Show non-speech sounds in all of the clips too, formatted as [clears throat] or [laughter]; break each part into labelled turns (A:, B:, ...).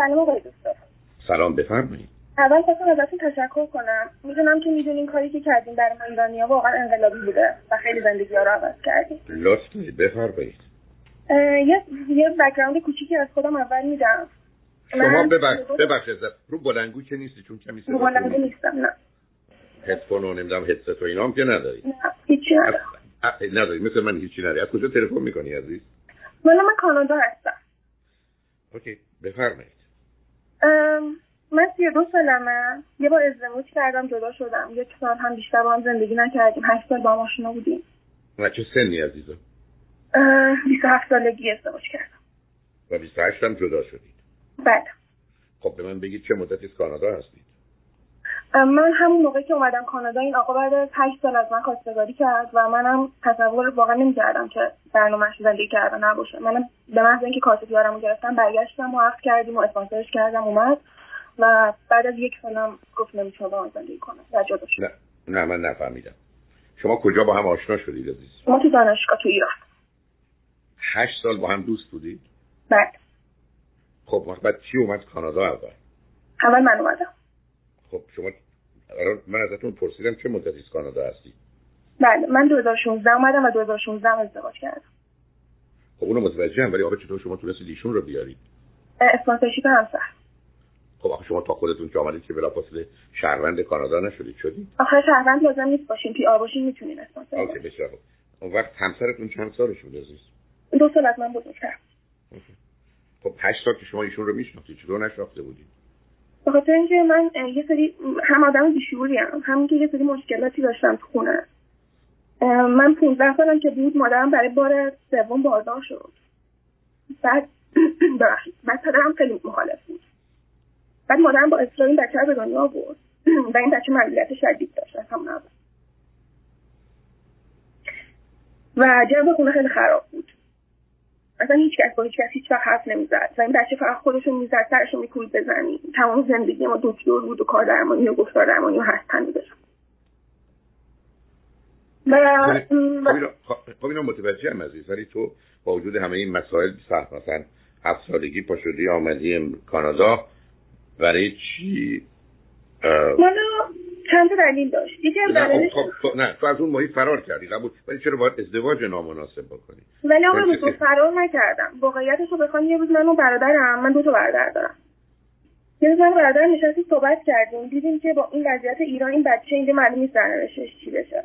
A: سلام آقای دکتر.
B: سلام بفرمایید.
A: اول خواستم ازتون تشکر کنم. می‌دونم که می‌دونین کاری که کردیم برای ما ایرانی ها واقعا انقلابی بوده و خیلی زندگی ها رو عوض کردیم
B: لطف بفرمایید.
A: یه یه بک‌گراند کوچیکی از خودم اول میدم.
B: شما ببخشید رو بلنگو که نیستی چون کمی
A: رو بلنگو نیستم نه.
B: هدفون و نمی‌دونم هدست و اینا هم که نداری.
A: نه هیچی ندارم.
B: نداری مثل من هیچی نداری. از کجا تلفن می‌کنی عزیز؟
A: والا من کانادا هستم.
B: اوکی بفرمایید.
A: من سی دو سالمه. یه بار ازدواج کردم جدا شدم. یک سال هم بیشتر با هم زندگی نکردیم. هشت سال با هم آشنا بودیم.
B: و چه سنی عزیزم؟
A: بیست هفت سالگی ازدواج کردم.
B: و بیست هشت هم جدا شدید.
A: بله.
B: خب به من بگید چه مدتی کانادا هستید؟
A: من همون موقع که اومدم کانادا این آقا بعد از هشت سال از من خواستگاری کرد و منم تصور واقعا نمی‌کردم که برنامهش زندگی کردن نباشه. منم به محض اینکه کارت پیارمو گرفتم برگشتم و عقد کردیم و اسپانسرش کردم اومد و بعد از یک سالم گفت نمی‌تونه با من زندگی کنم. و جدا شد
B: نه نه من نفهمیدم. شما کجا با هم آشنا شدید عزیز؟
A: ما تو دانشگاه تو ایران.
B: هشت سال با هم دوست بودید؟
A: بله.
B: خب بعد چی اومد کانادا اول؟
A: اول من اومدم.
B: خب شما من ازتون پرسیدم چه مدتی کانادا هستی؟
A: بله من 2016 اومدم و 2016 ازدواج کردم.
B: خب اونو متوجه هم ولی آقا چطور شما تونستید ایشون رو بیارید؟
A: sponsorship همسر.
B: خب آخه شما تا خودتون که آمدید که بلافاصله شهروند کانادا نشدید شدید؟
A: آخه شهروند لازم نیست باشین PR باشین می‌تونین اسپانسر
B: okay بسیار اون وقت همسرتون چند سالش بود عزیز؟
A: دو سال از من بزرگتر.
B: خب هشت سال که شما ایشون رو میشناختید چطور نشناخته بودید؟
A: به خاطر اینکه من یه سری هم آدم بیشوری هم همین که یه سری مشکلاتی داشتم تو خونه. من 15 سالم که بود مادرم برای بار سوم باردار شد. بعد [clears throat] ببخشید بعد پدرم خیلی مخالف بود. بعد مادرم با اصرار این بچه به دنیا آورد. [clears throat] و این بچه معلولیت شدید داشت از همون اول و جنب خونه خیلی خراب بود. اصلا هیچ کس با هیچ کس هیچ وقت حرف نمی‌زد. و این بچه فقط خودشون می‌زد سرشو میکوید بزنی. تمام زندگی ما دکتر بود و کار درمانی و گفتار درمانی و هست داشت.
B: خب اینو متوجه هم عزیز ولی تو با وجود همه این مسائل سخت مثلا هفت سالگی پا شدی آمدی کانادا برای چی؟
A: چند دلیل داشت؟ یکی از دلایلش
B: خب, خب, نه تو از اون محیط فرار کردی قبول ولی چرا باید ازدواج نامناسب بکنی؟
A: ولی آقا تو فرار نکردم. واقعیتش رو بخوام یه روز من و برادرم من دو تا برادر دارم. یه روز من برادر نشستیم صحبت کردیم. دیدیم که با این وضعیت ایران این بچه اینجا معلوم نیست سرنوشتش چی بشه.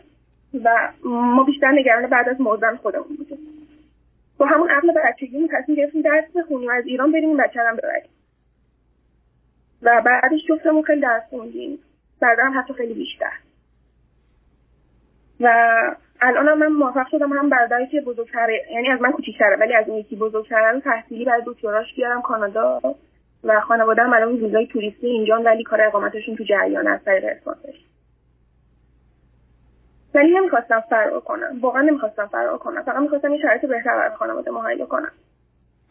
A: و ما بیشتر نگران بعد از مردن خودمون بودیم. با همون عقل بچگی تصمیم گرفتیم درس بخونیم از ایران بریم این بچه هم ببریم. و بعدش جفتمون خیلی درس خوندیم. بعدا حتی خیلی بیشتر. و الان من موفق شدم هم برادری که بزرگتره. یعنی از من کوچیکتره ولی از اون یکی بزرگتره تحصیلی برای دکتراش بیارم کانادا و خانواده هم الان ویزای توریستی اینجا ولی کار اقامتشون تو جریان از طریق اسپانسرش ولی نمی‌خواستم فرار کنم. واقعا نمی‌خواستم فرار کنم. فقط می‌خواستم یه شرایط بهتر برای خانواده مهیا کنم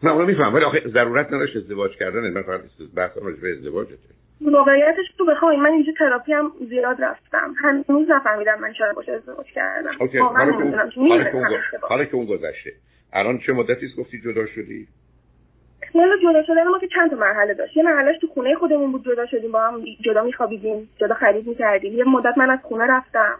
B: نه اونو میفهم ولی آخه ضرورت نداشت ازدواج کردن. من فقط بحث راجع ازدواجته.
A: واقعیتش تو بخوای من اینجا تراپی هم زیاد رفتم. هنوز نفهمیدم من چرا باشه ازدواج کردم.
B: حالا که اون گذشته. الان چه مدتی گفتی جدا شدی؟
A: حالا جدا شدن ما که چند تا مرحله داشت. یه مرحلهش تو خونه خودمون بود جدا شدیم با هم جدا میخوابیدیم جدا خرید می‌کردیم. یه مدت من از خونه رفتم.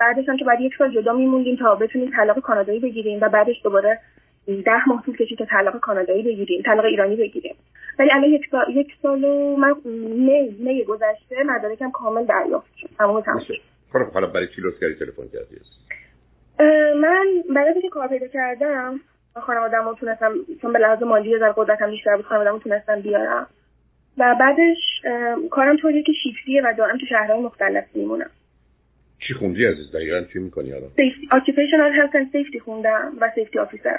A: بعدش هم که بعد یک سال جدا میموندیم تا بتونیم طلاق کانادایی بگیریم و بعدش دوباره ده ماه طول کشید تا طلاق کانادایی بگیریم طلاق ایرانی بگیریم. ولی الان یک سال یک سال و من می می گذشته مدارکم کامل دریافت شد. تمام تمام
B: خب حالا برای چی کردی تلفن کردی؟
A: من برای که کار پیدا کردم خانواده‌مو تونستم چون به لحاظ مالی یه ذره قدرتم بیشتر بود خانواده‌مو تونستم بیارم. و بعدش کارم طوریه که شیفتیه و دارم تو شهرهای مختلف میمونم.
B: چی خوندی عزیز؟ دقیقا چی می‌کنی الان؟
A: Occupational health and safety خوندم و safety officer.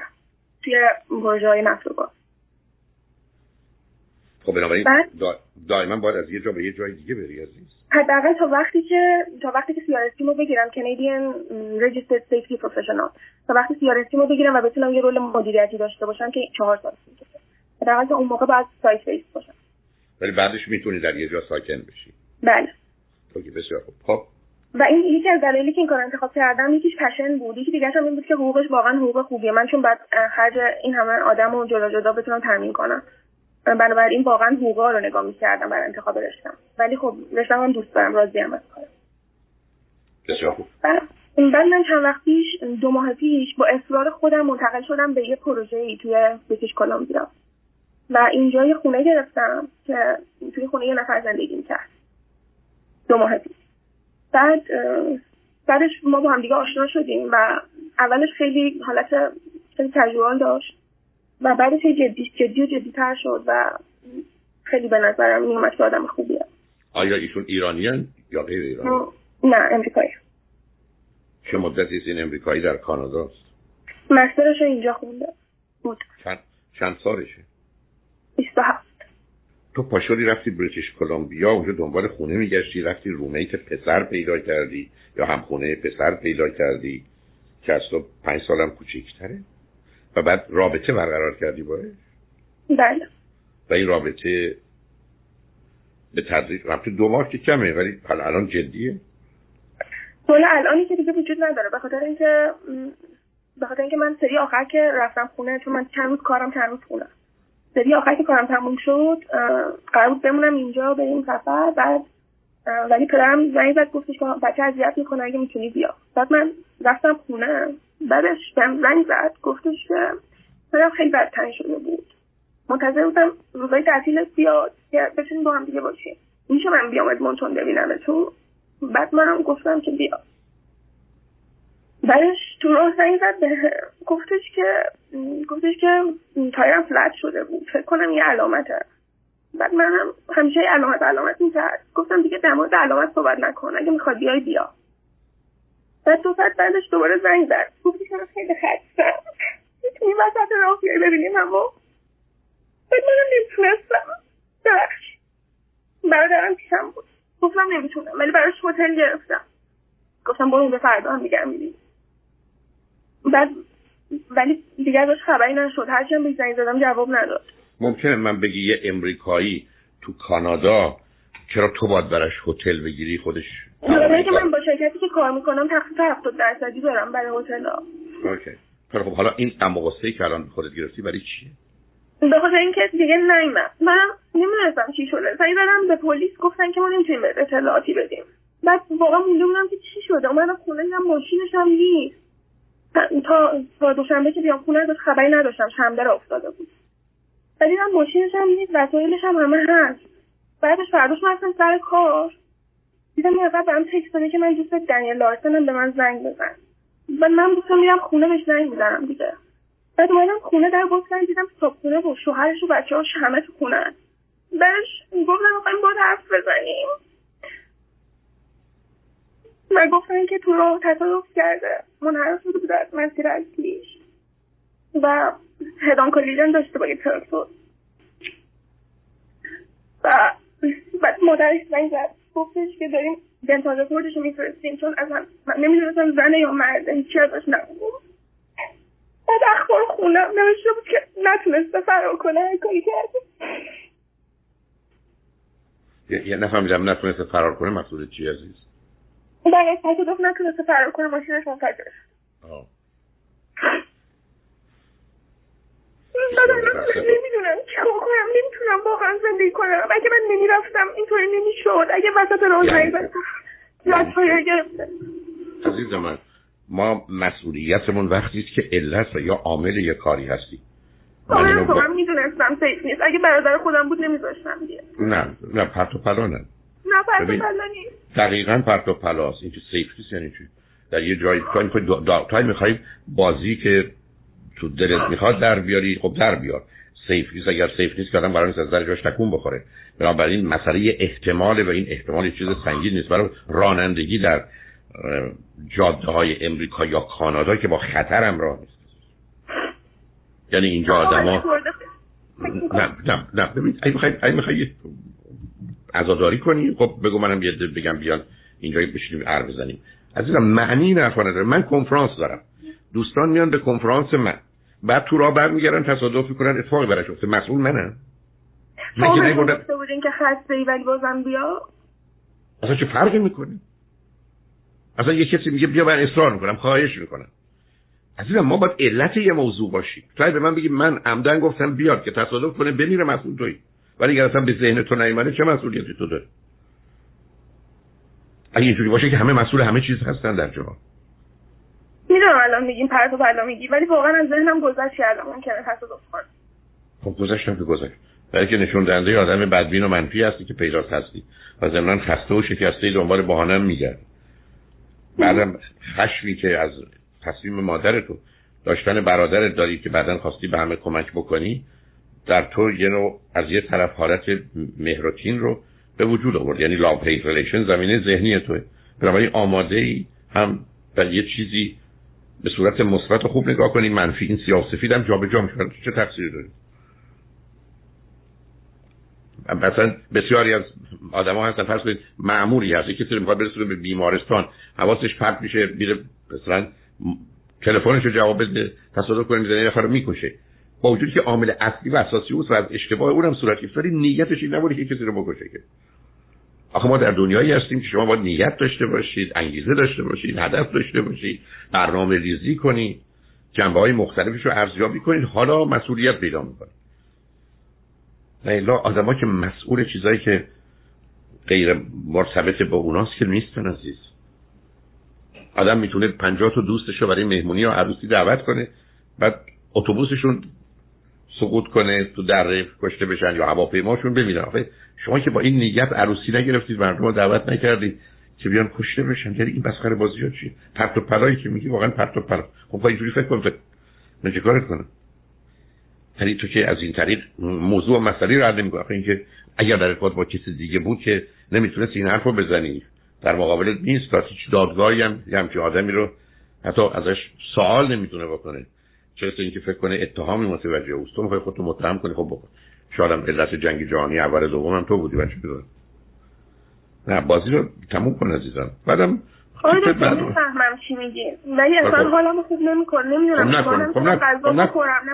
A: توی پروژه های مفلوبا
B: خب بنابراین دائما باید از یه جا به یه جای دیگه بری عزیز.
A: حداقل تا وقتی که تا وقتی که سی رو بگیرم Canadian Registered Safety Professional. تا وقتی سی رو بگیرم و بتونم یه رول مدیریتی داشته باشم که چهار سال می‌کشه حداقل اون موقع باید سایت بیس باشم.
B: ولی بعدش می‌تونی در یه جا ساکن بشی.
A: بله.
B: اوکی بسیار خوب. خب.
A: و این یکی از دلایلی که این کار انتخاب کردم یکیش پشن بود. یکی دیگه هم این بود که حقوقش واقعا حقوق خوبیه. من چون بعد خرج این همه آدم رو جدا جدا بتونم تامین کنم. بنابراین واقعا حقوقا رو نگاه می‌کردم برای انتخاب رشتم. ولی خب رشتم هم دوست دارم راضی هم از کارم.
B: بسیار خوب.
A: بعد من چند وقت پیش دو ماه پیش با اصرار خودم منتقل شدم به یه پروژه ای توی بریتیش کلمبیا و اینجا یه خونه گرفتم که توی خونه یه نفر زندگی می‌کرد. دو ماه پیش. بعد بعدش ما با هم دیگه آشنا شدیم و اولش خیلی حالت خیلی کژوال داشت. و بعدش جدی جدی و جدی تر شد و خیلی به نظرم میومد که آدم خوبیه
B: آیا ایشون ایرانیان یا غیر ایرانی؟
A: نه امریکایی
B: چه مدتی این امریکایی در کانادا است؟
A: مسترش اینجا خونده بود
B: چند, چند سالشه؟
A: 27
B: تو پاشوری رفتی بریتیش کلمبیا اونجا دنبال خونه میگشتی رفتی رومیت پسر پیدا کردی یا هم خونه پسر پیدا کردی که از تو پنج سالم کوچیکتره و بعد رابطه برقرار کردی باید
A: بله.
B: و این رابطه به تدریج رابطه دو ماه که کمه ولی حالا الان جدیه.
A: حالا الانی که دیگه وجود نداره. به خاطر اینکه به خاطر اینکه من سری آخر که رفتم خونه چون من چند روز کارم چند روز خونه. سری آخر که کارم تموم شد قرار بود بمونم اینجا به این سفر بعد ولی پدرم زنگ زد گفتش که بچه اذیت می‌کنه اگه می‌تونی بیا. بعد من رفتم خونه. بعدش بهم زنگ زد گفتش که پدرم خیلی بدتن شده بود. منتظر بودم روزای تعطیل بیاد که بتونیم با هم دیگه باشیم. میشه من بیام ادمونتون ببینم تو بعد منم گفتم که بیا. بعدش تو راه زنگ زد به گفتش که گفتش که تایرم فلت شده بود. فکر کنم یه علامته. بعد منم همیشه علامت علامت می‌کرد گفتم دیگه در مورد علامت صحبت نکن. اگه می‌خواد بیای بیا. دو ساعت بعدش دوباره زنگ زد. گفتی که خیلی خستم. می‌تونی وسط راه بیای ببینیم اما. بعد منم نمی‌تونستم. بخش برادرم پیشم بود. گفتم نمی‌تونم. ولی براش هتل گرفتم. گفتم برو به فردا هم دیگر می‌بینی بعد ولی دیگه ازش خبری نشد. هرچی هم زنگ زدم جواب نداد.
B: ممکنه من بگی یه امریکایی تو کانادا چرا تو باید براش هتل بگیری؟ خودش
A: که من با شرکتی که کار می‌کنم تخصیص 70 درصدی دارم برای هتل ها
B: اوکی. خب حالا این امقصه که الان خودت گرفتی برای چیه؟
A: به خاطر اینکه دیگه نیمم منم نمی‌دونستم چی شده. سعی زدم به پلیس گفتن که ما نمی‌تونیم اطلاعاتی بدیم. بعد واقعا مونده بودم که چی شده. اومدم خونه دیدم ماشینش هم نیست. تا تا دوشنبه که بیام خونه ازش خبری نداشتم. شنبه را افتاده بود. و دیدم ماشینش هم نیست وسایلش هم همه هست. بعدش فرداش من سر کار دیدم یه برام تکست که من دوست دنیل لارسنم به من زنگ بزن. و من دوستم میرم خونه بهش زنگ می‌زنم دیگه. بعد اومدم خونه در گفتن دیدم صبحونه و شوهرش و بچه هاش همه تو خونه بعدش گفتم می‌خوایم با حرف بزنیم. و گفتن که تو راه تصادف کرده. منحرف شده بود از مسیر اصلیش. و هدان کلیدن داشته با یه و بعد مادرش زنگ زد. گفتش که داریم دنتال رپورتش میفرستیم. چون اصلا من نمی‌دونستم زنه یا مرده هیچی ازش نبود بعد اخبار خونم نوشته بود که نتونسته فرار کنه. کاری کرده.
B: یه نفهمیدم نتونسته فرار کنه. مقصود چی عزیز؟
A: بله تصادف نتونسته فرار کنه. ماشینش منفجر نمی‌دونم چیکار کنم نمی‌تونم واقعا زندگی کنم اگه من نمی‌رفتم اینطوری نمی‌شد اگه وسط راه یعنی گرفته
B: عزیز من ما مسئولیتمون وقتی است که علت یا عامل یه کاری هستی
A: آره خب من می‌دونستم safe نیست اگه برادر خودم بود نمیذاشتم دیگه
B: نه نه پرت و پلا نه
A: نه پرت و پلا نیست
B: دقیقا پرت و پلاست این safe نیست یعنی چی در یه جایی تو می‌خوای می‌خوای بازی که تو دلت می‌خواد در بیاری خب در بیار. safe نیست اگر safe نیست که آدم قرار نیست از در جاش تکون بخوره. بنابراین مسئله احتماله و این احتمال چیز سنگین نیست. برای رانندگی در جاده های امریکا یا کانادا که با خطر همراه نیست. یعنی اینجا آدما نه نه نه. ببین اگه می‌خوای عزاداری کنی؟ خب بگو منم یه بگم بیان اینجا بشینیم حرف بزنیم. عزیزم معنی نه نداره من کنفرانس دارم. دوستان میان به کنفرانس من. بعد تو راه برمیگردن تصادف می‌کنن اتفاقی براش افتاد مسئول منم
A: من که بودین که خسته ای ولی بازم بیا.
B: اصلا چه فرقی می‌کنه؟ اصلا یه کسی میگه بیا من اصرار می‌کنم خواهش می‌کنم. عزیزم ما باید علت یه موضوع باشیم. تو به من بگی من عمدن گفتم بیاد که تصادف کنه بمیره مسئول تویی. ولی اگر اصلا به ذهن تو نیومده چه مسئولیتی تو داره اگه اینجوری باشه که همه مسئول همه چیز هستن در جهان.
A: می‌دونم الان میگیم پرت و پلا میگی ولی واقعا از ذهنم گذشت که الان ممکنه تصادف کنه
B: خب گذشتم که گذشت. برای که نشون دهنده آدم بدبین و منفی هستی که پیداست هستی و ضمنا خسته و شکسته دنبال بهانه میگرد بعدم خشمی که از تصمیم مادر تو داشتن برادرت داری که بعدا خواستی به همه کمک بکنی در تو یه نوع از یه طرف حالت مهر و کین رو به وجود آورد. یعنی love hate relation زمینه ذهنی توه. بنابراین آماده ای هم به یه چیزی به صورت مثبت خوب نگاه کنی منفی این سیاه سفید هم جابجا میشه چه تقصیری داری؟ مثلا بسیاری از ها هستن. فرض کنید معمولی هست. یکی کسی می‌خواد برسونه به بیمارستان. حواسش پرت میشه. میره مثلا تلفنش رو جواب بده. تصادف کنه. می‌زنه. نفر رو می‌کشه. با وجودی که عامل اصلی و اساسی اوست و از اشتباه اونم صورت گرفت ولی نیتش این نبوده که کسی رو بکشه که. آخه ما در دنیایی هستیم که شما باید نیت داشته باشید انگیزه داشته باشید هدف داشته باشید برنامه ریزی کنید جنبه های مختلفش رو ارزیابی کنید. حالا مسئولیت پیدا می‌کنید. لیلا آدما که مسئول چیزایی که غیر مرتبط با اوناست که نیستن عزیز. آدم می‌تونه پنجاه تا دوستش رو برای مهمونی یا عروسی دعوت کنه بعد اتوبوسشون سقوط کنه تو دره کشته بشن یا هواپیماشون بمیرن آخه شما که با این نیت عروسی نگرفتید مردم رو دعوت نکردید که بیان کشته بشن. یعنی این مسخره بازی ها چیه؟ پرت و پلایی که میگی واقعا پرت و پلا خب اینجوری فکر کن من چه کارت کنم؟ یعنی تو که از این طریق موضوع مسئله رو حل نمی‌کنی. آخه اینکه اگر در ارتباط با کسی دیگه بود که نمی‌تونست این حرف بزنی. در مقابل نیست. تا هیچ دادگاهی هم همچین آدمی رو حتی ازش سوال نمی‌تونه بکنه. چرا اینکه فکر کنه اتهامی متوجه اوست. تو می‌خوای خودتو متهم کنی. خب بکن شاید هم علت جنگ جهانی اول دوم هم تو بودی بچه. بدون نه بازی رو تموم کن عزیزم. بعدم
A: آره نمی‌فهمم چی میگی. ولی اصلا حالمو خوب نمی‌کنه نمی‌دونم.
B: خب نکن خب نکن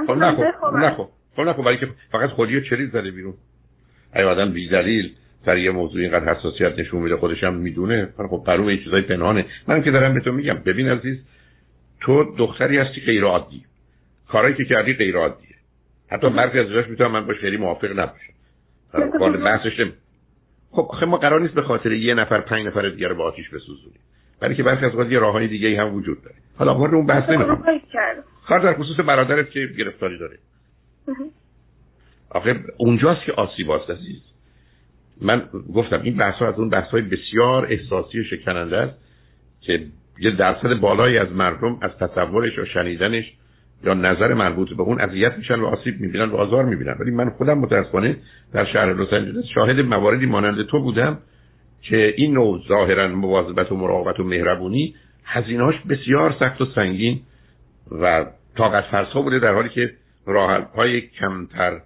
B: خب نکن. خب نکن خب نکن. برای که فقط خودی رو چریز زده بیرون. ای آدم بی دلیل. سر یه موضوع اینقدر حساسیت نشون میده خودش هم می‌دونه. خب پرو این چیزای پنهانه. من که دارم به تو میگم. ببین عزیز تو دختری هستی غیر عادی کارایی که کردی غیر عادیه. حتی برخی از جاش می‌تونم من باش خیلی موافق نباشم. وارد بحثش خب آخه ما قرار نیست به خاطر یه نفر پنج نفر دیگه رو با آتیش بسوزونیم. برای که برخی از اوقات یه راههای دیگه ای هم وجود داره. حالا وارد اون بحث نمی‌خوام کار در خصوص برادرت که گرفتاری داره. آخه اونجاست که آسیب است عزیز. من گفتم این بحث ها از اون بحث های بسیار احساسی و شکننده است که یه درصد بالایی از مردم از تصورش و شنیدنش یا نظر مربوط به اون اذیت میشن و آسیب می‌بینن و آزار می‌بینن. ولی من خودم متاسفانه در شهر لس آنجلس شاهد مواردی مانند تو بودم که این نوع ظاهرا مواظبت و مراقبت و مهربونی هزینهاش بسیار سخت و سنگین و طاقت فرسا بوده در حالی که راه های کمتر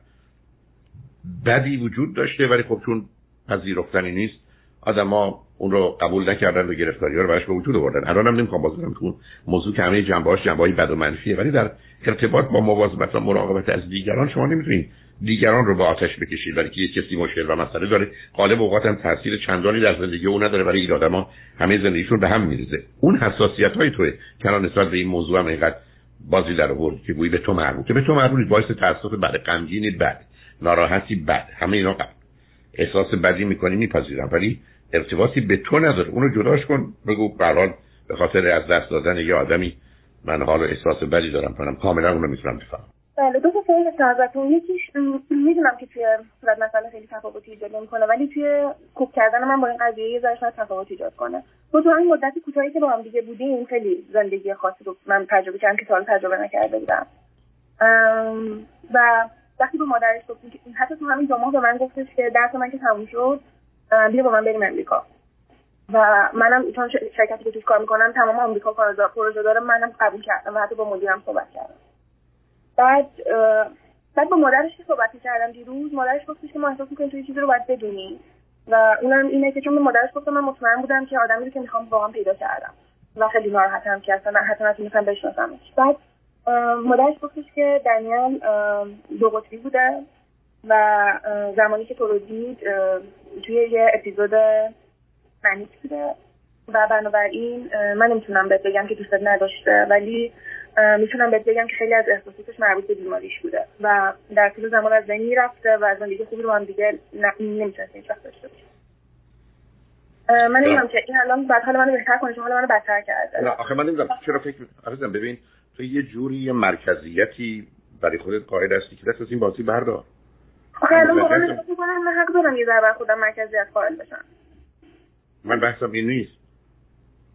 B: بدی وجود داشته. ولی خب چون پذیرفتنی نیست آدما اون رو قبول نکردن و گرفتاری رو براش به وجود آوردن. الان هم نمی‌خوام باز کنم موضوع که همه جنبه‌هاش جنبه‌های بد و منفیه ولی در ارتباط با مواظبت و مراقبت از دیگران شما نمی‌تونید دیگران رو با آتش بکشید. برای که یه کسی مشکل و مسئله داره غالب اوقات هم تاثیر چندانی در زندگی اون نداره برای این آدما همه زندگیشون به هم میریزه. اون حساسیت های توه که نسبت به این موضوع هم اینقدر بازی در آورد که گویی به تو مربوطه به تو مربوطه باعث تاسف بد غمگینی بد ناراحتی بد همه اینا قبل. احساس بدی می‌کنی میپذیرم. ولی ارتباطی به تو نداره. اونو جداش کن. بگو قرار به خاطر از دست دادن یه آدمی من حال احساس بدی دارم کنم. کاملا اونو می‌تونم بفهمم.
A: بله دو تا سوال ازتون. یکیش می‌دونم که توی صورت مسئله خیلی تفاوتی ایجاد نمی‌کنه ولی توی کوک کردن من با این قضیه یه ذره تفاوت ایجاد کنه. تو تو همین مدتی کوتاهی که با هم دیگه بودیم خیلی زندگی خاصی رو من تجربه کردم که سال تجربه نکرده بودم. و وقتی به مادرش گفتیم حتی تو همین ماه به من گفتش که درس من که تموم شد بیا با من بریم امریکا. و منم چون شرکتی که توش کار می‌کنم تمام آمریکا پروژه داره منم قبول کردم و حتی با مدیرم صحبت کردم. بعد بعد با مادرش که صحبت کردم دیروز مادرش گفتش که ما احساس می‌کنیم توی چیزی رو باید بدونی. و اونم اینه که چون به مادرش گفتم من مطمئن بودم که آدمی رو که می‌خوام واقعا پیدا کردم و خیلی ناراحتم که اصلا حتی نتونستم بشناسمش. بعد مادرش گفتش که دنیل دو قطبی بوده. و زمانی که تو رو دید توی یه اپیزود منیک بوده و بنابراین من نمی‌تونم بهت بگم که دوستت نداشته ولی می‌تونم بهت بگم که خیلی از احساساتش مربوط به بیماریش بوده و در طول زمان از بین رفته و زندگی خوبی رو هم دیگه نمی‌تونستیم هیچ وقت داشته من نمی‌دونم که این الان بعد حال منو بهتر کنه چون حال منو بدتر کرده.
B: نه آخه من نمی‌دونم چرا فکر عزیزم ببین تو یه جوری مرکزیتی برای خودت قائل هستی که دست از این بازی بردار.
A: الان واقعا من حق دارم یه خودم مرکزیت بشم.
B: من بحثم این نیست.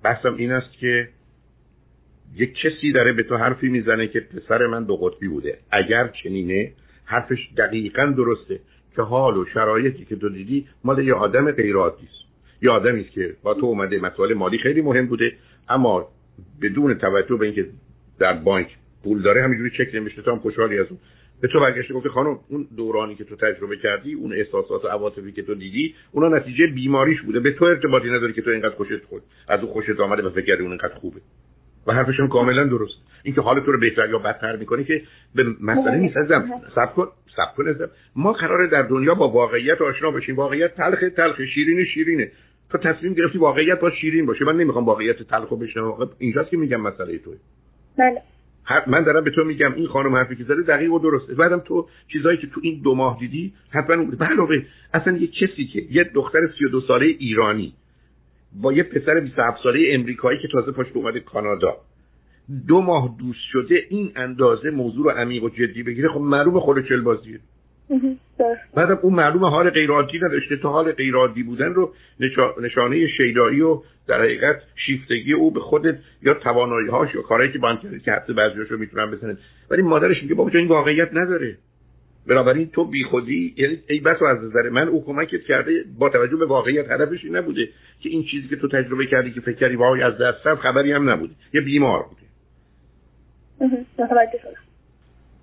B: بحثم این است که یک کسی داره به تو حرفی می‌زنه که پسر من دو قطبی بوده. اگر چنینه حرفش دقیقا درسته که حال و شرایطی که تو دیدی مال یه آدم غیر است. یه آدمی است که با تو اومده مسائل مالی خیلی مهم بوده اما بدون توجه به اینکه در بانک پول داره همینجوری چک نمیشه تو هم خوشحالی از اون. به تو برگشته گفته خانم اون دورانی که تو تجربه کردی اون احساسات و عواطفی که تو دیدی اونا نتیجه بیماریش بوده. به تو ارتباطی نداری که تو اینقدر خوشت خود از اون خوشت آمده و فکر کردی اون اینقدر خوبه. و حرفشون کاملا درست. اینکه حال تو رو بهتر یا بدتر می‌کنه که به مسئله نیست ازم سب کن سب کن ازم. ما قراره در دنیا با واقعیت آشنا بشیم. واقعیت تلخ تلخ شیرین شیرینه. تو تصمیم گرفتی واقعیت با شیرین باشه. من نمی‌خوام واقعیت تلخو بشنوم. اینجاست که میگم مسئله توه.
A: بله.
B: من دارم به تو میگم این خانم حرفی که زده دقیق و درسته. بعدم تو چیزایی که تو این دو ماه دیدی حتما علاوه اصلا یه کسی که یه دختر 32 ساله ایرانی با یه پسر 27 ساله امریکایی که تازه پاشت اومده کانادا. دو ماه دوست شده این اندازه موضوع رو عمیق و جدی بگیره. خب معلوم خود چل بازیه بعدم اون معلوم حال غیرعادی نداشته تا حال غیرعادی بودن رو نشانه شیدایی و در حقیقت شیفتگی او به خودت یا توانایی هاش یا کارهایی که با هم که حتی بعضیاشو می‌تونن بزنن. ولی مادرش میگه بابا این واقعیت نداره. بنابراین تو بیخودی یعنی ای بس از نظر من او کمکت کرده با توجه به واقعیت هدفش این نبوده که این چیزی که تو تجربه کردی که فکر کردی وای از دست خبری هم نبوده. یه بیمار بوده.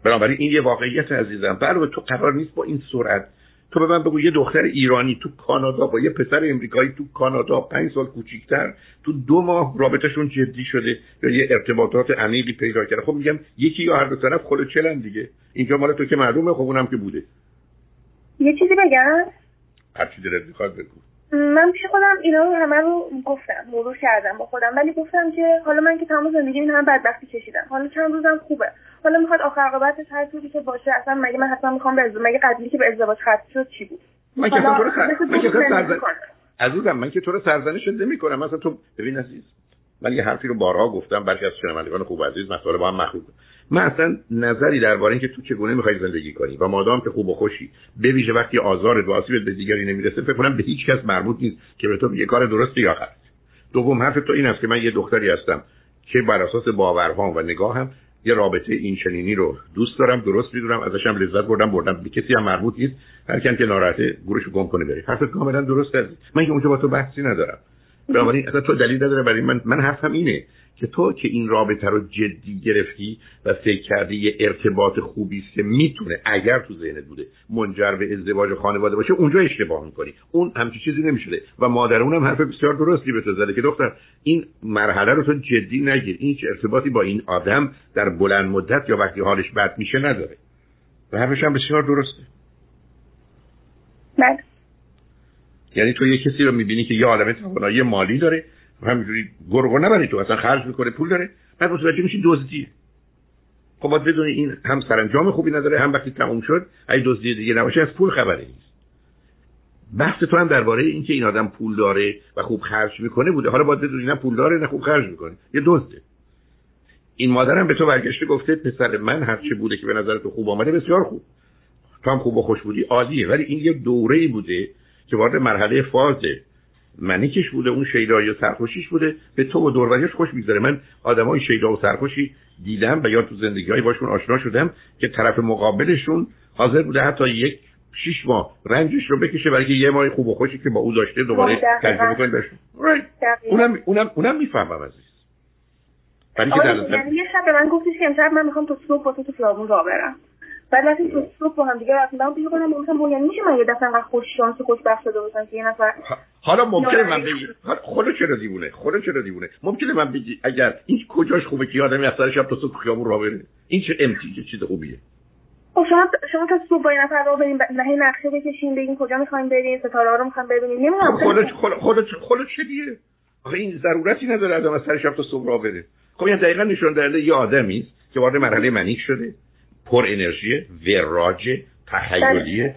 B: بنابراین این یه واقعیت عزیزم. برای تو قرار نیست با این سرعت تو به من بگو یه دختر ایرانی تو کانادا با یه پسر امریکایی تو کانادا پنج سال کوچیکتر تو دو ماه رابطهشون جدی شده یا یه ارتباطات عمیقی پیدا کرده. خب میگم یکی یا هر دو طرف خود چلن دیگه. اینجا مال تو که معلومه خب اونم که بوده.
A: یه چیزی بگم؟
B: هر چیزی دلت می‌خواد بگو.
A: من پیش خودم اینا رو همه رو گفتم مرور کردم با خودم. ولی گفتم که حالا من که تمام زندگی این همه بدبختی کشیدم. حالا چند روزم خوبه. حالا می‌خواد آخر عاقبتش هر طوری که باشه اصلا مگه من حتما می‌خوام به مگه قبلی که به ازدواج ختم شد چی بود؟
B: من که تو رو من که سرزن... عزیزم من که تو رو سرزنش نمی‌کنم. مثلا تو ببین عزیز من یه حرفی رو بارها گفتم برخی از شنوندگان خوب عزیز مسئله با هم مخلوط من اصلا نظری درباره اینکه تو چگونه می‌خوای زندگی کنی و مادام که خوب و خوشی به ویژه وقتی آزار و آسیب به دیگری نمی‌رسه فکر کنم به هیچ کس مربوط نیست که به تو یه کار درستی یا غلط دوم حرف تو این است که من یه دختری هستم که بر اساس باورهام و نگاهم یه رابطه این چنینی رو دوست دارم درست می‌دونم ازشم لذت بردم بردم. به کسی هم مربوط نیست. هر کن که ناراحته گورشو گم کنه بره. حرفت کاملا درست است من که اونجا با تو بحثی ندارم. بنابراین اصلا تو دلیل نداره برای من من حرفم اینه که تو که این رابطه رو جدی گرفتی و فکر کردی یه ارتباط خوبی است که می‌تونه اگر تو ذهنت بوده منجر به ازدواج و خانواده باشه اونجا اشتباه می‌کنی. اون همچی چیزی نمی‌شده. و مادر اونم حرف بسیار درستی به تو زده که دختر این مرحله رو تو جدی نگیر. این چه ارتباطی با این آدم در بلند مدت یا وقتی حالش بد میشه نداره. و حرفش هم بسیار درسته.
A: بله.
B: یعنی تو یه کسی رو می‌بینی که یه عالمه توانایی مالی داره همینجوری گرگو نبری تو اصلا خرج می‌کنه پول داره بعد متوجه میشی دزدیه. خب باید بدونی این هم سرانجام خوبی نداره هم وقتی تموم شد اگه دزدی دیگه نباشه از پول خبری نیست. بحث تو هم درباره اینکه این آدم پول داره و خوب خرج می‌کنه بوده. حالا باید بدونی نه پول داره نه خوب خرج می‌کنه یه دزده. این مادرم به تو برگشته گفته پسر من هر چه بوده که به نظر تو خوب آمده بسیار خوب. تو هم خوب و خوش بودی عالیه. ولی این یه دوره بوده که وارد مرحله فازه منیکش بوده اون شیدایی و سرخوشیش بوده به تو و دوروریش خوش میگذره. من آدمای شیدا و سرخوشی دیدم و یا تو زندگی های باشون آشنا شدم که طرف مقابلشون حاضر بوده حتی یک شیش ماه رنجش رو بکشه برای یه ماه خوب و خوشی که با او داشته دوباره تجربه کنید بشه اونم اونم اونم می‌فهمم عزیز.
A: ولی که در یعنی یه شب به من گفتش که امشب من می‌خوام تو صبح با تو تو خیابون راه برم. بعد وقتی تو صبح با هم دیگه بعد پیش خودم گفتم یعنی میشه من یه دفعه انقدر خوش شانس خوش بخت شده باشم که یه نفر
B: حالا ممکنه من بگی خودو چرا دیوونه؟ خودو چرا دیوونه؟ ممکنه من بگی اگر این کجاش خوبه که آدمی از سر شب تا صبح خیابون راه بره. این چه امتی چه چیز خوبیه؟
A: خب شما شما تا صبح با این نفر راه بریم نه نقشه بکشین بگین کجا می‌خوایم بریم ستاره ها رو می‌خوایم ببینیم. نمی‌دونم.
B: خودت خودت خودت چه دیه؟ آخه این ضرورتی نداره آدم از سر شب تا صبح راه بره. خب این دقیقا نشون دهنده یه آدمی است که وارد مرحله منیک شده. پر انرژی وراج تخیلیه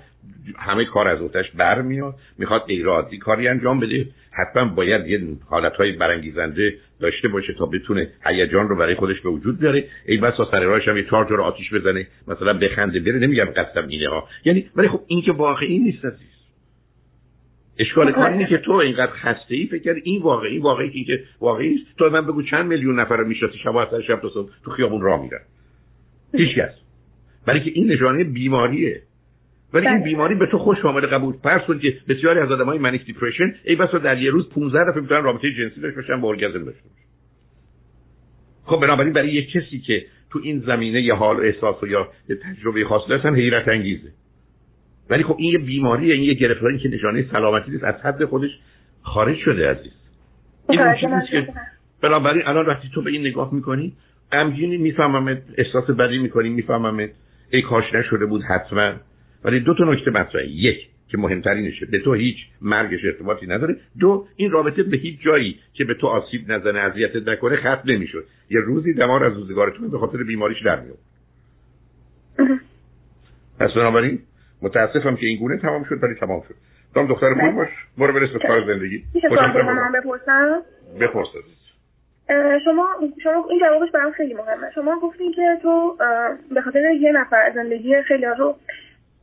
B: همه کار از اوتش برمیاد. می‌خواد ایرادی کاری انجام بده. حتما باید یه حالتهای برانگیزنده داشته باشه تا بتونه هیجان رو برای خودش به وجود بیاره. ای بسا سر راهش هم یه چهار رو آتیش بزنه. مثلا بخنده بره. نمیگم قصدم اینه ها. یعنی ولی خب این که واقعی نیست عزیز. اشکال کار اینه که تو اینقدر خسته ای فکر این واقعی واقعی که واقعی است تو من بگو چند میلیون نفر رو می‌شناسی شب شب تا صبح تو خیابون راه میرن. هیچ کس. برای که این نشانه بیماریه. ولی این بله. بیماری به تو خوش آمده قبول. فرض کن که بسیاری از آدمای منیک دیپرشن ای بسا در یه روز 15 دفعه می‌تونن رابطه جنسی داشته باشن با ارگازم داشته باشن. خب بنابراین برای یک کسی که تو این زمینه یه حال و احساس و یا یه تجربه خاص داشتن حیرت انگیزه. ولی خب این یه بیماریه این یه گرفتاری که نشانه سلامتی نیست از حد خودش خارج شده عزیز. این که بنابراین الان وقتی تو به این نگاه می‌کنی غمگینی می‌فهمم احساس بدی می‌کنی می‌فهمم ای کاش نشده بود حتما. ولی دو تا نکته مطرحه. یک که مهمترینشه. به تو هیچ مرگش ارتباطی نداره. دو این رابطه به هیچ جایی که به تو آسیب نزنه اذیتت نکنه ختم نمی‌شد. یه روزی دمار از روزگارتون به خاطر بیماریش در میاد پس بنابراین متاسفم که این گونه تمام شد ولی تمام شد. تو دختر خوب باش. برو برس به کار زندگی.
A: میشه من بپرسم؟ شما شما این جوابش برام خیلی مهمه. شما گفتین که تو به خاطر یه نفر زندگی خیلی رو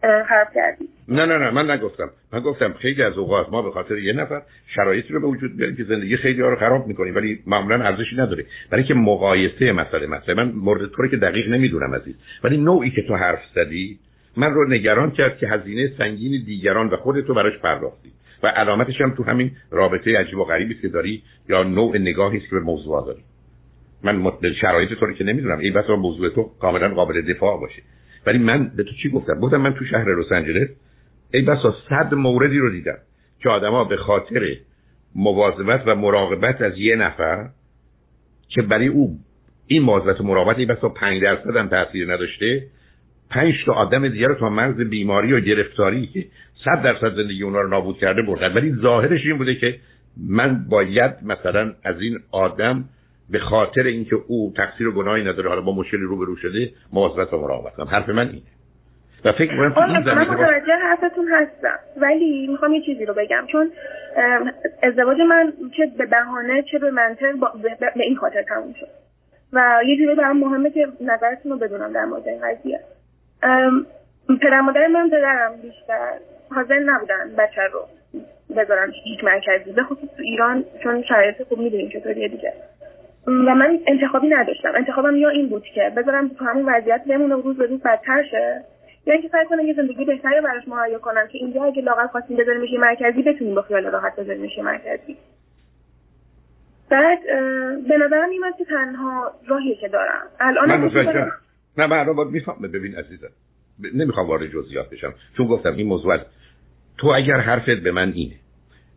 A: خراب کردی.
B: نه نه نه من نگفتم. من گفتم خیلی از اوقات ما به خاطر یه نفر شرایطی رو به وجود بیاریم که زندگی خیلی ها رو خراب می‌کنیم ولی معمولا ارزشی نداره. برای که مقایسه مسئله مسئله من مورد تو که دقیق نمی‌دونم عزیز. ولی نوعی که تو حرف زدی من رو نگران کرد که هزینه سنگین دیگران و خودتو براش پرداختی. و علامتش هم تو همین رابطه عجیب و غریبی که داری یا نوع نگاهی که به موضوع داری. من شرایط تو که نمی‌دونم. این بس موضوع تو کاملا قابل دفاع باشه. ولی من به تو چی گفتم؟ گفتم من تو شهر لس آنجلس ای بسا صد موردی رو دیدم که آدما به خاطر مواظبت و مراقبت از یه نفر که برای او این مواظبت و مراقبت ای بسا 5 درصد هم تاثیر نداشته پنج تا آدم دیگر رو تا مرز بیماری و گرفتاری که صد درصد زندگی اونا رو نابود کرده بردن. ولی ظاهرش این بوده که من باید مثلا از این آدم به خاطر اینکه او تقصیر و گناهی نداره حالا با مشکلی روبرو شده مواظبت و مراقبت کنم حرف من اینه. و فکر
A: می‌کنم تو این زمینه من متوجه حرفتون هستم. ولی می‌خوام یه چیزی رو بگم چون ازدواج من چه به بهانه چه به منطق به این خاطر تموم شد. و یه جوری برام مهمه که نظرتون رو بدونم در مورد این قضیه. پدر مادر من پدرم بیشتر حاضر نبودن بچه رو بذارن هیچ مرکزی. به خصوص تو ایران چون شرایط خوب می‌دونیم چطوریه دیگه. و من انتخابی نداشتم. انتخابم یا این بود که بذارم تو همون وضعیت بمونه روز به روز بدتر شه یا اینکه سعی کنم یه زندگی بهتری براش مهیا کنم که اینجا اگه لاغر خواستیم بذاریمش مرکزی بتونیم با خیال راحت بذاریمش مرکزی. بعد به نظرم این که تنها راهی که دارم. الان
B: من نه من باید میفهم ببین عزیزم نمی‌خوام وارد جزئیات بشم چون گفتم این موضوع تو اگر حرفت به من اینه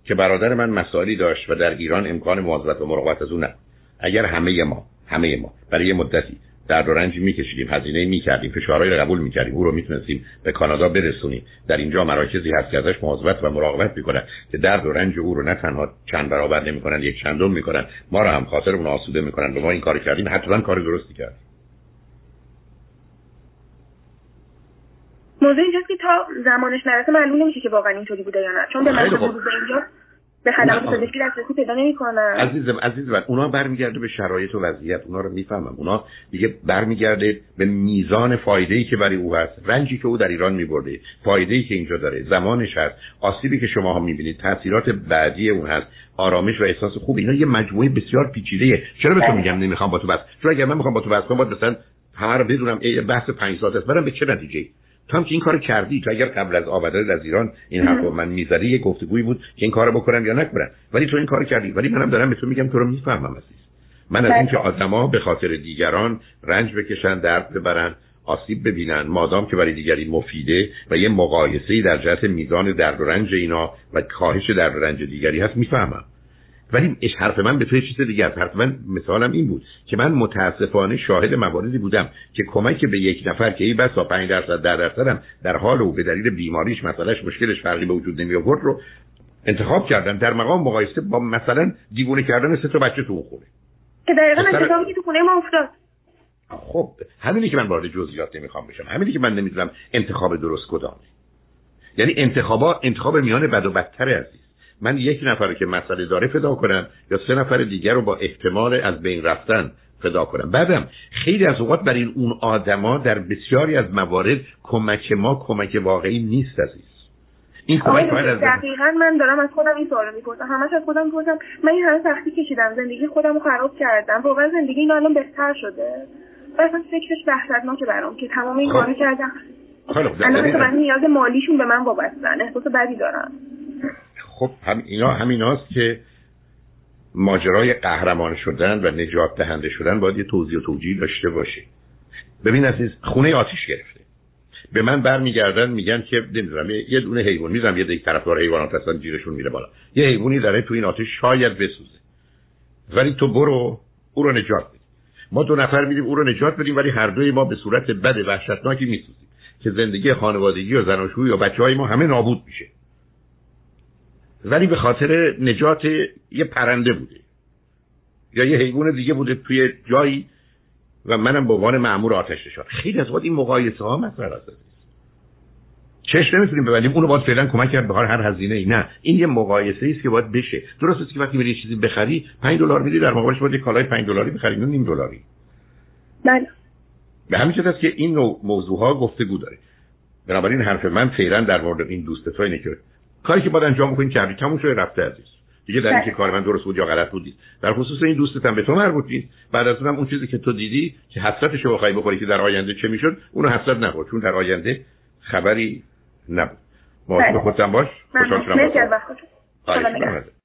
B: که برادر من مسائلی داشت و در ایران امکان مواظبت و مراقبت از اون نه. اگر همه ما همه ما برای یه مدتی در رنج میکشیدیم هزینه می‌کردیم فشارهایی رو قبول می‌کردیم او رو می‌تونستیم به کانادا برسونیم در اینجا مراکزی هست که ازش مواظبت و مراقبت می‌کنن که درد و رنج او رو نه تنها چند برابر نمی‌کنن یک چندم می‌کنن ما رو هم خاطر اون آسوده می‌کنن و ما این کار کردیم حتما کار درستی کرد
A: موضوع اینجاست که تا زمانش نرسه معلوم نمیشه که واقعا اینطوری بوده یا نه. چون به من اینجا به خدمات پزشکی دسترسی پیدا نمی‌کنن
B: عزیزم عزیزم اونا برمیگرده به شرایط و وضعیت. اونا رو می‌فهمم. اونا دیگه برمیگرده به میزان فایده ای که برای او هست. رنجی که او در ایران میبرده فایده ای که اینجا داره زمانش هست آسیبی که شما ها می‌بینید تاثیرات بعدی اون هست آرامش و احساس خوب اینا یه مجموعه بسیار پیچیده چرا به تو میگم نمی‌خوام با تو بس؟ چون اگر من می‌خوام با تو بس کنم باید مثلا همه رو بدونم بحث 5 ساعت است. برم به چه نتیجه تو هم که این کار کردی تو اگر قبل از آمدن از ایران این حرف من می‌زدی یه گفتگویی بود که این کارو بکنم یا نکنم. ولی تو این کار کردی. ولی منم دارم به تو میگم تو رو می‌فهمم عزیز. من از اینکه آدما به خاطر دیگران رنج بکشن درد ببرن آسیب ببینن مادام که برای دیگری مفیده و یه مقایسه در جهت میزان درد و رنج اینا و کاهش درد و رنج دیگری هست می‌فهمم. ولی حرف من به توی چیز دیگه است حرف من مثالم این بود که من متاسفانه شاهد مواردی بودم که کمک به یک نفر که این بسا 5 درصد در درصد در حال او به دلیل بیماریش مسئلهش مشکلش فرقی به وجود نمی آورد رو انتخاب کردن در مقام مقایسه با مثلا دیوونه کردن سه تا بچه تو اون خونه.
A: که دقیقا اتفاقی که تو خونه ما افتاد.
B: خب همینی که من وارد جزئیات نمی‌خوام بشم. همینی که من نمی‌دونم انتخاب درست کدامه. یعنی انتخابا انتخاب میان بد و بدتر عزیز. من یک نفر که مسئله داره فدا کنم یا سه نفر دیگر رو با احتمال از بین رفتن فدا کنم. بعدم خیلی از اوقات برای اون آدما در بسیاری از موارد کمک ما کمک واقعی نیست عزیز.
A: این کمک از دقیقا من دارم از خودم این سوال می‌پرسم. همش از خودم می‌پرسم. من این همه سختی کشیدم. زندگی خودم رو خراب کردم. واقعا زندگی این الان بهتر شده. اصلا فکرش وحشتناکه برام که تمام این کارو کردم. الان نیاز مالیشون به من وابستن احساس بدی دارم.
B: خب هم اینا همیناست که ماجرای قهرمان شدن و نجات دهنده شدن باید یه توضیح و توجیه داشته باشه. ببین عزیز خونه آتیش گرفته. به من برمیگردن میگن که نمی‌دونم یه دونه حیوان می‌ذارم یه دیگه طرفدار حیوانات هستن جیرشون میره بالا. یه حیوانی داره تو این آتیش شاید بسوزه. ولی تو برو او رو نجات بده. ما دو نفر میریم او رو نجات بدیم ولی هر دوی ما به صورت بد وحشتناکی میسوزیم. که زندگی خانوادگی و زناشویی و بچه های ما همه نابود میشه. ولی به خاطر نجات یه پرنده بوده. یا یه حیوان دیگه بوده توی جایی و منم به عنوان مأمور آتش نشان. خیلی از وقت این مقایسه ها مسئله است. چش نمی‌تونیم ببندیم. اونو باید فعلا کمک کرد. به هر هزینه ای. نه. این یه مقایسه است که باید بشه. درست است که وقتی میری چیزی بخری 5 دلار میدی در مقابلش باید کالای 5 دلاری بخری. نه نیم دلاری.
A: بله.
B: به همین جهت که این نوع موضوع ها گفتگو داره. بنابراین حرف من فعلا در مورد این دوست تو اینه که کاری که باید انجام کنید کردی تموم شده رفته عزیز. دیگه در اینکه بله. کار من درست بود یا غلط بود در خصوص این دوستت هم به تو مربوط نیست. بعد از اونم اون چیزی که تو دیدی که حسرتش رو بخوای بخوری که در آینده چه می‌شد اونو حسرت نخور. چون در آینده خبری نبود. مواظب بله. خودت باش. خوشحال شدم